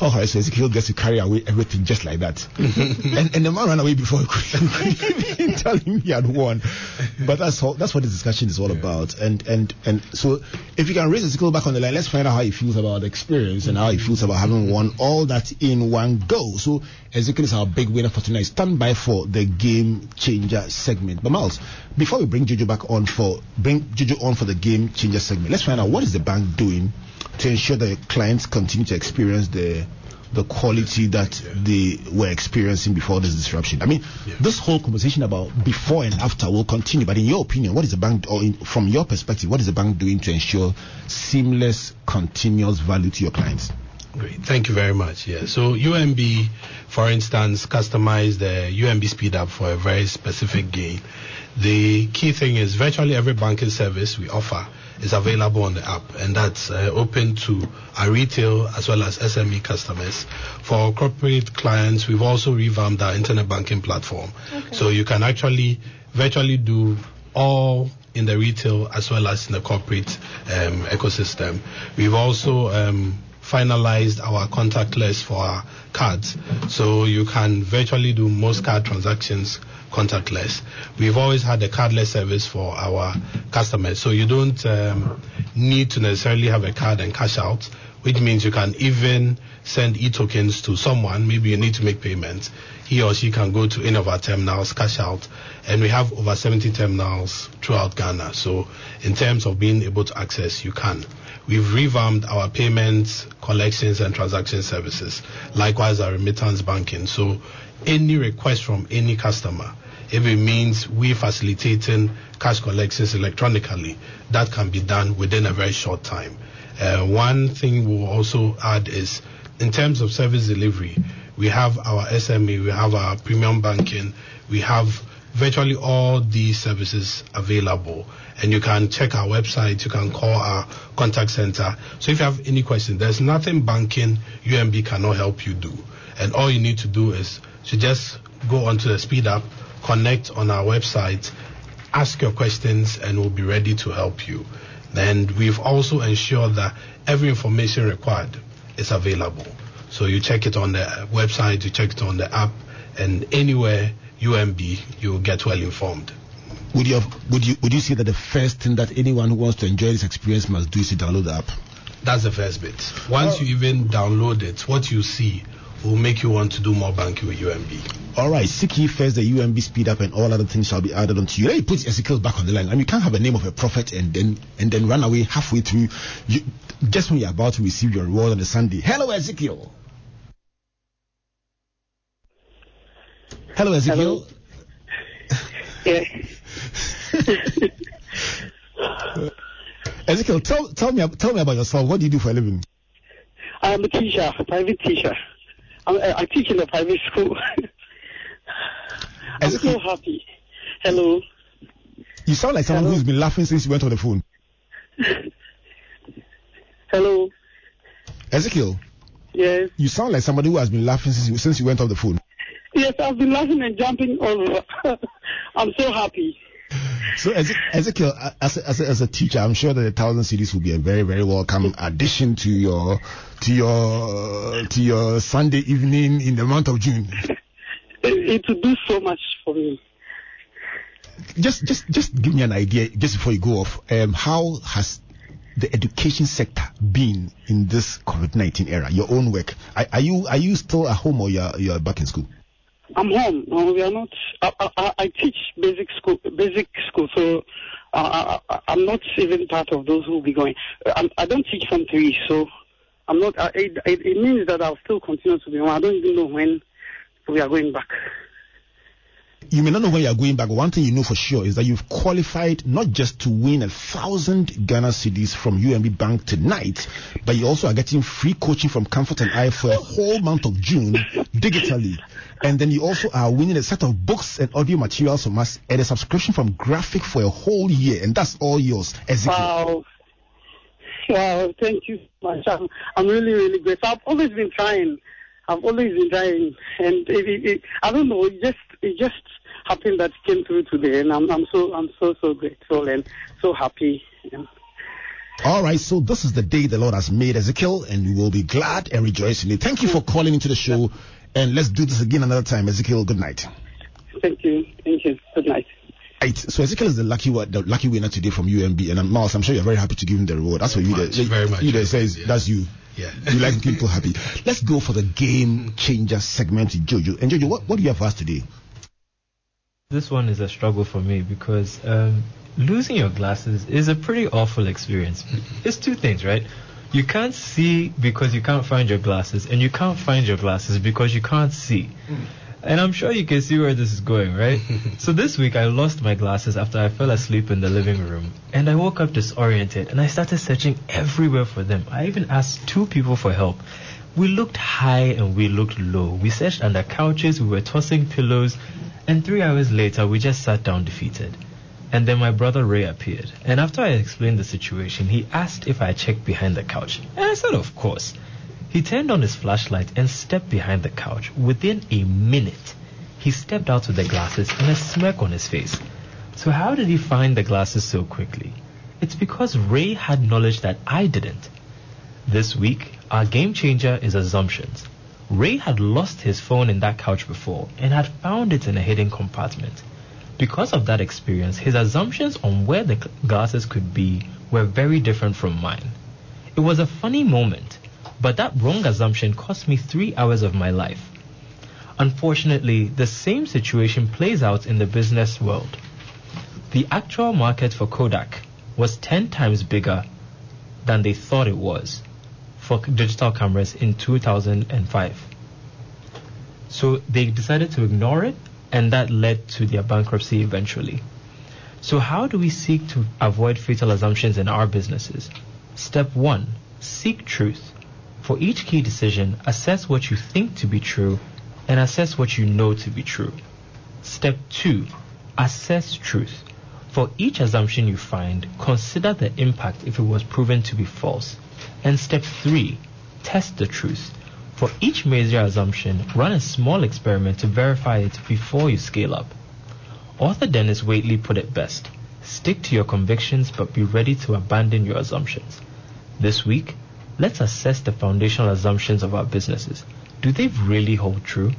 Oh, all right. So Ezekiel gets to carry away everything just like that. and, and the man ran away before he could, could even tell him he had won. But that's all, that's what this discussion is all about. And, and, and so if you can raise Ezekiel back on the line, let's find out how he feels about the experience and how he feels about having won all that in one go. So Ezekiel is our big winner for tonight. Stand by for the game changer segment. But Miles, before we bring Jojo back on for bring Jojo on for the game changer segment, let's find out what is the bank doing to ensure that clients continue to experience the the quality that they were experiencing before this disruption. I mean, this whole conversation about before and after will continue. But in your opinion, what is the bank, or in, from your perspective, what is the bank doing to ensure seamless, continuous value to your clients? Great. Thank you very much. Yeah. So UMB, for instance, customized the UMB speed app for a very specific gain. The key thing is virtually every banking service we offer is available on the app, and that's uh, open to our retail as well as SME customers. For our corporate clients, we've also revamped our internet banking platform, so you can actually virtually do all in the retail as well as in the corporate um, ecosystem. We've also um, finalized our contactless for our cards. So you can virtually do most card transactions contactless. We've always had a cardless service for our customers. So you don't um, need to necessarily have a card and cash out, which means you can even send e-tokens to someone. Maybe you need to make payments. He or she can go to any of our terminals, cash out. And we have over 70 terminals throughout Ghana. So in terms of being able to access, you can. We've revamped our payments, collections, and transaction services. Likewise, our remittance banking. So any request from any customer, if it means we facilitating cash collections electronically, that can be done within a very short time. Uh, one thing we'll also add is in terms of service delivery, we have our SME, we have our premium banking, we have virtually all these services available. And you can check our website, you can call our contact center. So if you have any question, there's nothing banking UMB cannot help you do. And all you need to do is to just go onto the speed app, connect on our website, ask your questions, and we'll be ready to help you. And we've also ensured that every information required is available. So you check it on the website, you check it on the app, and anywhere UMB, you'll get well informed. Would you have, would you would you say that the first thing that anyone who wants to enjoy this experience must do is to download the app? That's the first bit. Once you even download it, what you see will make you want to do more banking with UMB. All right, seek ye first the UMB speed app, and all other things shall be added unto you. Let me put Ezekiel back on the line. I mean, you can't have a name of a prophet and then and then run away halfway through, you, just when you're about to receive your reward on the Sunday. Hello, Ezekiel. Hello, Ezekiel. Yeah. Ezekiel, tell tell me tell me about yourself. What do you do for a living? I'm a teacher, a private teacher. I'm, uh, I teach in a private school. I'm so happy. Hello. You sound like someone Hello. who's been laughing since you went on the phone. Hello. Ezekiel, Yes. you sound like somebody who has been laughing since you, since you went off the phone. Yes, I've been laughing and jumping all over. I'm so happy. So, Eze- Ezekiel, a- as a, as, a, as a teacher, I'm sure that a thousand cedis will be a very, very welcome addition to your to your to your Sunday evening in the month of June. It, it will do so much for me. Just, just, just give me an idea, just before you go off. Um, how has the education sector been in this COVID-19 era? Your own work. Are, are you are you still at home or you're you're back in school? I'm home. No, we are not. I, I, I- I teach basic school, basic school, so uh, I, I- I'm not even part of those who will be going. I'm, I don't teach from three, so I'm not. Uh, it, it, it means that I'll still continue to be home. I don't even know when we are going back. you may not know when you are going back. but One thing you know for sure is that you've qualified not just to win a thousand Ghana cedis from UMB Bank tonight, but you also are getting free coaching from Comfort and I for a whole month of June digitally. And then you also are winning a set of books and audio materials from us and a subscription from Graphic for a whole year. And that's all yours. Ezekiel. Wow. Wow, thank you so much. I'm, I'm really, really grateful. I've always been trying. I've always been trying. And it, it, it, I don't know, it just, it just happened that it came through today. And I'm, I'm so, I'm so, so grateful and so happy. And All right, so this is the day the Lord has made, Ezekiel, and we will be glad and rejoice in it. Thank you for calling into the show, and let's do this again another time. Ezekiel, good night. thank you. Thank you. Good night. Right, so Ezekiel is the lucky the lucky winner today from UMB, and um, Miles, I'm sure you're very happy to give him the reward. That's what you Much, there. very much. You there says that's you. Yeah. You like people happy. Let's go for the game changer segment, Jojo. And Jojo, what, what do you have for us today? This one is a struggle for me because um, losing your glasses is a pretty awful experience. It's two things, right? You can't see because you can't find your glasses, and you can't find your glasses because you can't see. Hmm. And I'm sure you can see where this is going, right? so this week I lost my glasses after I fell asleep in the living room. And I woke up disoriented and I started searching everywhere for them. I even asked two people for help. We looked high and we looked low. We searched under couches, we were tossing pillows, and three hours later we just sat down defeated. And then my brother Ray appeared. And after I explained the situation, he asked if I checked behind the couch. And I said, of course. He turned on his flashlight and stepped behind the couch. Within a minute, he stepped out with the glasses and a smirk on his face. So how did he find the glasses so quickly? It's because Ray had knowledge that I didn't. This week, our game changer is assumptions. Ray had lost his phone in that couch before and had found it in a hidden compartment. Because of that experience, his assumptions on where the glasses could be were very different from mine. It was a funny moment, but that wrong assumption cost me three hours of my life. Unfortunately, the same situation plays out in the business world. The actual market for Kodak was 10 times bigger than they thought it was for digital cameras in 2005. So they decided to ignore it, and that led to their bankruptcy eventually. So, how do we seek to avoid fatal assumptions in our businesses? Step one seek truth. For each key decision, assess what you think to be true and assess what you know to be true. Step two assess truth. For each assumption you find, consider the impact if it was proven to be false. And step three, test the truth. For each major assumption, run a small experiment to verify it before you scale up. Author Dennis Waitley put it best stick to your convictions but be ready to abandon your assumptions. This week, let's assess the foundational assumptions of our businesses. Do they really hold true?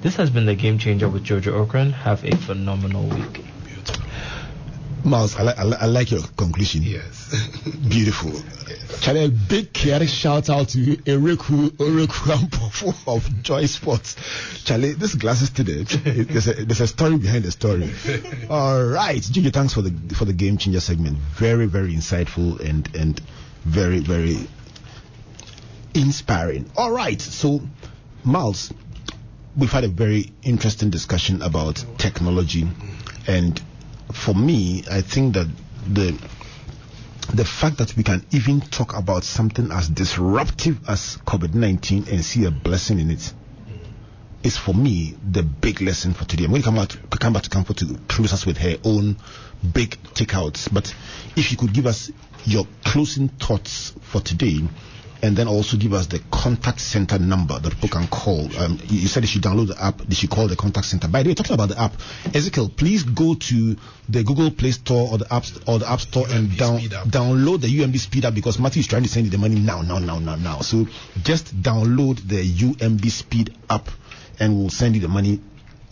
This has been the Game Changer with Jojo Ocran. Have a phenomenal week. Miles, I, li- I, li- I like your conclusion. Yes. Beautiful. Charlie, a big chaotic shout out to Ereku Ampofo of Joy Sports. Charlie, this glasses today, there's a, there's a story behind the story. All right. Gigi, thanks for the for the game changer segment. Very, very insightful and and very, very inspiring. All right. So, Miles, we've had a very interesting discussion about technology and for me i think that the the fact that we can even talk about something as disruptive as covid-19 and see a blessing in it is for me the big lesson for today. I'm going to come out come back to comfort to close us with her own big takeouts. But if you could give us your closing thoughts for today and then also give us the contact center number that people can call. Um, you said they should download the app, they should call the contact center. By the way, talking about the app, Ezekiel, please go to the Google Play Store or the app or the App Store and down, download the UMB Speed app because Matthew is trying to send you the money now, now, now, now, now. So just download the UMB Speed app and we'll send you the money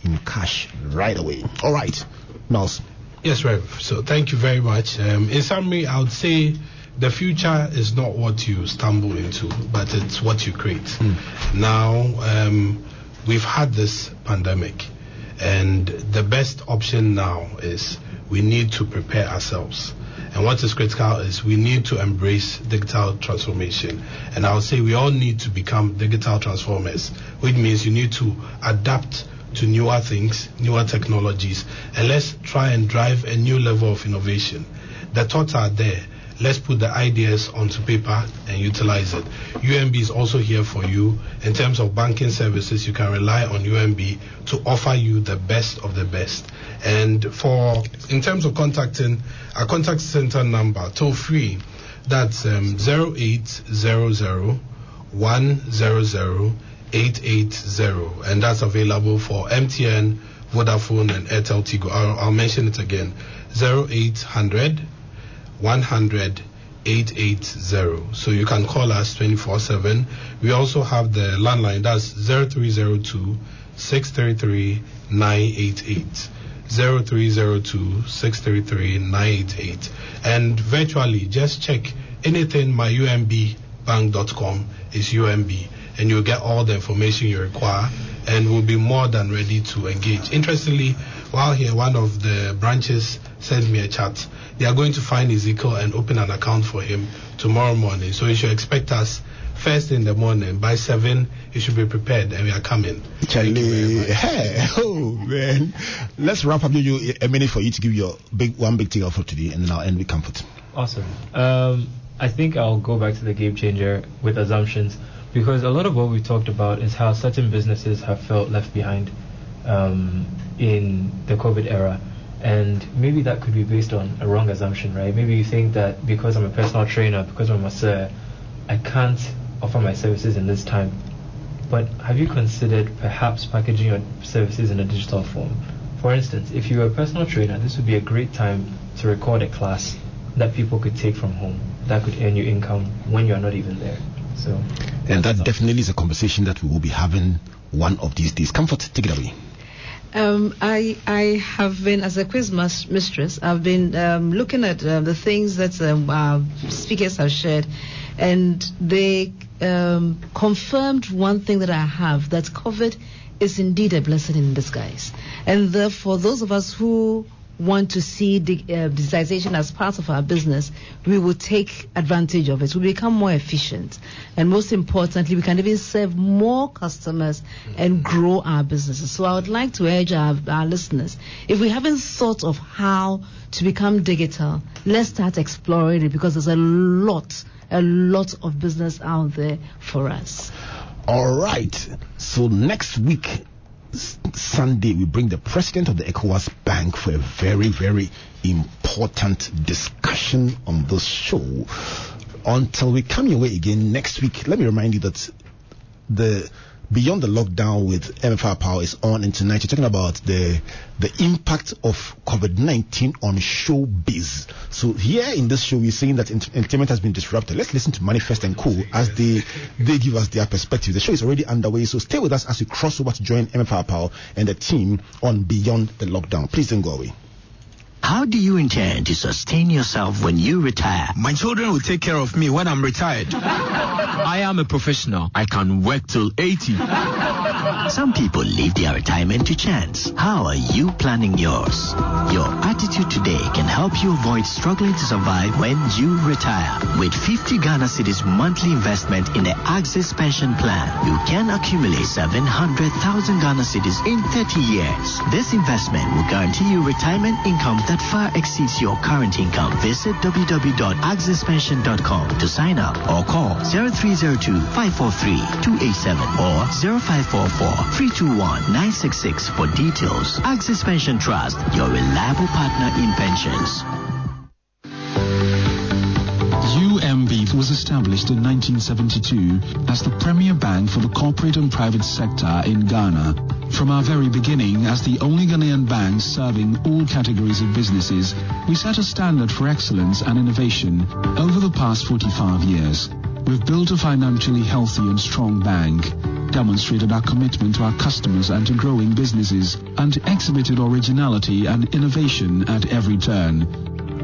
in cash right away. All right, Miles. Yes, Rev. So thank you very much. Um, in summary, I would say the future is not what you stumble into, but it's what you create. Now, um, we've had this pandemic, and the best option now is we need to prepare ourselves. And what is critical is we need to embrace digital transformation. And I would say we all need to become digital transformers, which means you need to adapt to newer things, newer technologies, and let's try and drive a new level of innovation. The thoughts are there. Let's put the ideas onto paper and utilize it. UMB is also here for you. In terms of banking services, you can rely on UMB to offer you the best of the best. And for, in terms of contacting, our contact center number, toll free, that's um, 0800 100 880 and that's available for MTN, Vodafone and Airtel Tigo. I'll, I'll mention it again. 0800 100 880. So you can call us 24/7. We also have the landline that's 0302 633 988. 0302 633 988 and virtually just check anything myumbbank.com is UMB and you'll get all the information you require and we'll be more than ready to engage. Interestingly, while here, one of the branches sent me a chat. They are going to find Ezekiel and open an account for him tomorrow morning. So you should expect us first in the morning. By seven, you should be prepared and we are coming. Charlie, hey, oh man. Let's wrap up. You a minute for you to give your big one big takeout for today, and then I'll end with comfort. Awesome. Um, I think I'll go back to the game changer with assumptions because a lot of what we talked about is how certain businesses have felt left behind um, in the COVID era. And maybe that could be based on a wrong assumption, right? Maybe you think that because I'm a personal trainer, because I'm a masseur, I can't offer my services in this time. But have you considered perhaps packaging your services in a digital form? For instance, if you're a personal trainer, this would be a great time to record a class that people could take from home that could earn you income when you're not even there. So, And that definitely is a conversation that we will be having one of these days. Comfort, take it away. Um, I I have been as a quiz mas- mistress. I've been um, looking at um, the things that um, our speakers have shared, and they um, confirmed one thing that I have that COVID is indeed a blessing in disguise, and therefore those of us who want to see the uh, digitization as part of our business, we will take advantage of it. We become more efficient, and most importantly, we can even serve more customers and grow our businesses. So I would like to urge our, our listeners, if we haven't thought of how to become digital, let's start exploring it because there's a lot, a lot of business out there for us. All right. So next week, Sunday, we bring the president of the ECOWAS Bank for a very, very important discussion on this show. Until we come your way again next week, let me remind you that the Beyond the Lockdown with MFR Power is on, and tonight you're talking about the the impact of COVID-19 on showbiz. So here in this show, we're saying that ent- entertainment has been disrupted. Let's listen to Manifest and Cool as they they give us their perspective. The show is already underway, so stay with us as we cross over to join MFR Power and the team on Beyond the Lockdown. Please don't go away. How do you intend to sustain yourself when you retire? My children will take care of me when I'm retired. I am a professional. I can work till 80. Some people leave their retirement to chance. How are you planning yours? Your attitude today can help you avoid struggling to survive when you retire. With 50 Ghana Cedis monthly investment in the Axis Pension Plan, you can accumulate 700,000 Ghana Cedis in 30 years. This investment will guarantee you retirement income that far exceeds your current income. Visit www.axispension.com to sign up or call 0302 543 287 or 0544 321 966 for details. Axis Pension Trust, your reliable partner in pensions. UMB was established in 1972 as the premier bank for the corporate and private sector in Ghana. From our very beginning, as the only Ghanaian bank serving all categories of businesses, we set a standard for excellence and innovation over the past 45 years. We've built a financially healthy and strong bank, demonstrated our commitment to our customers and to growing businesses, and exhibited originality and innovation at every turn.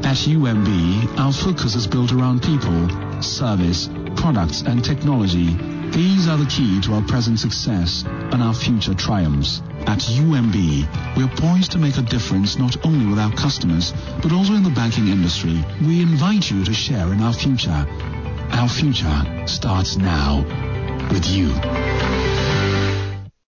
At UMB, our focus is built around people, service, products, and technology. These are the key to our present success and our future triumphs. At UMB, we are poised to make a difference not only with our customers, but also in the banking industry. We invite you to share in our future. Our future starts now with you.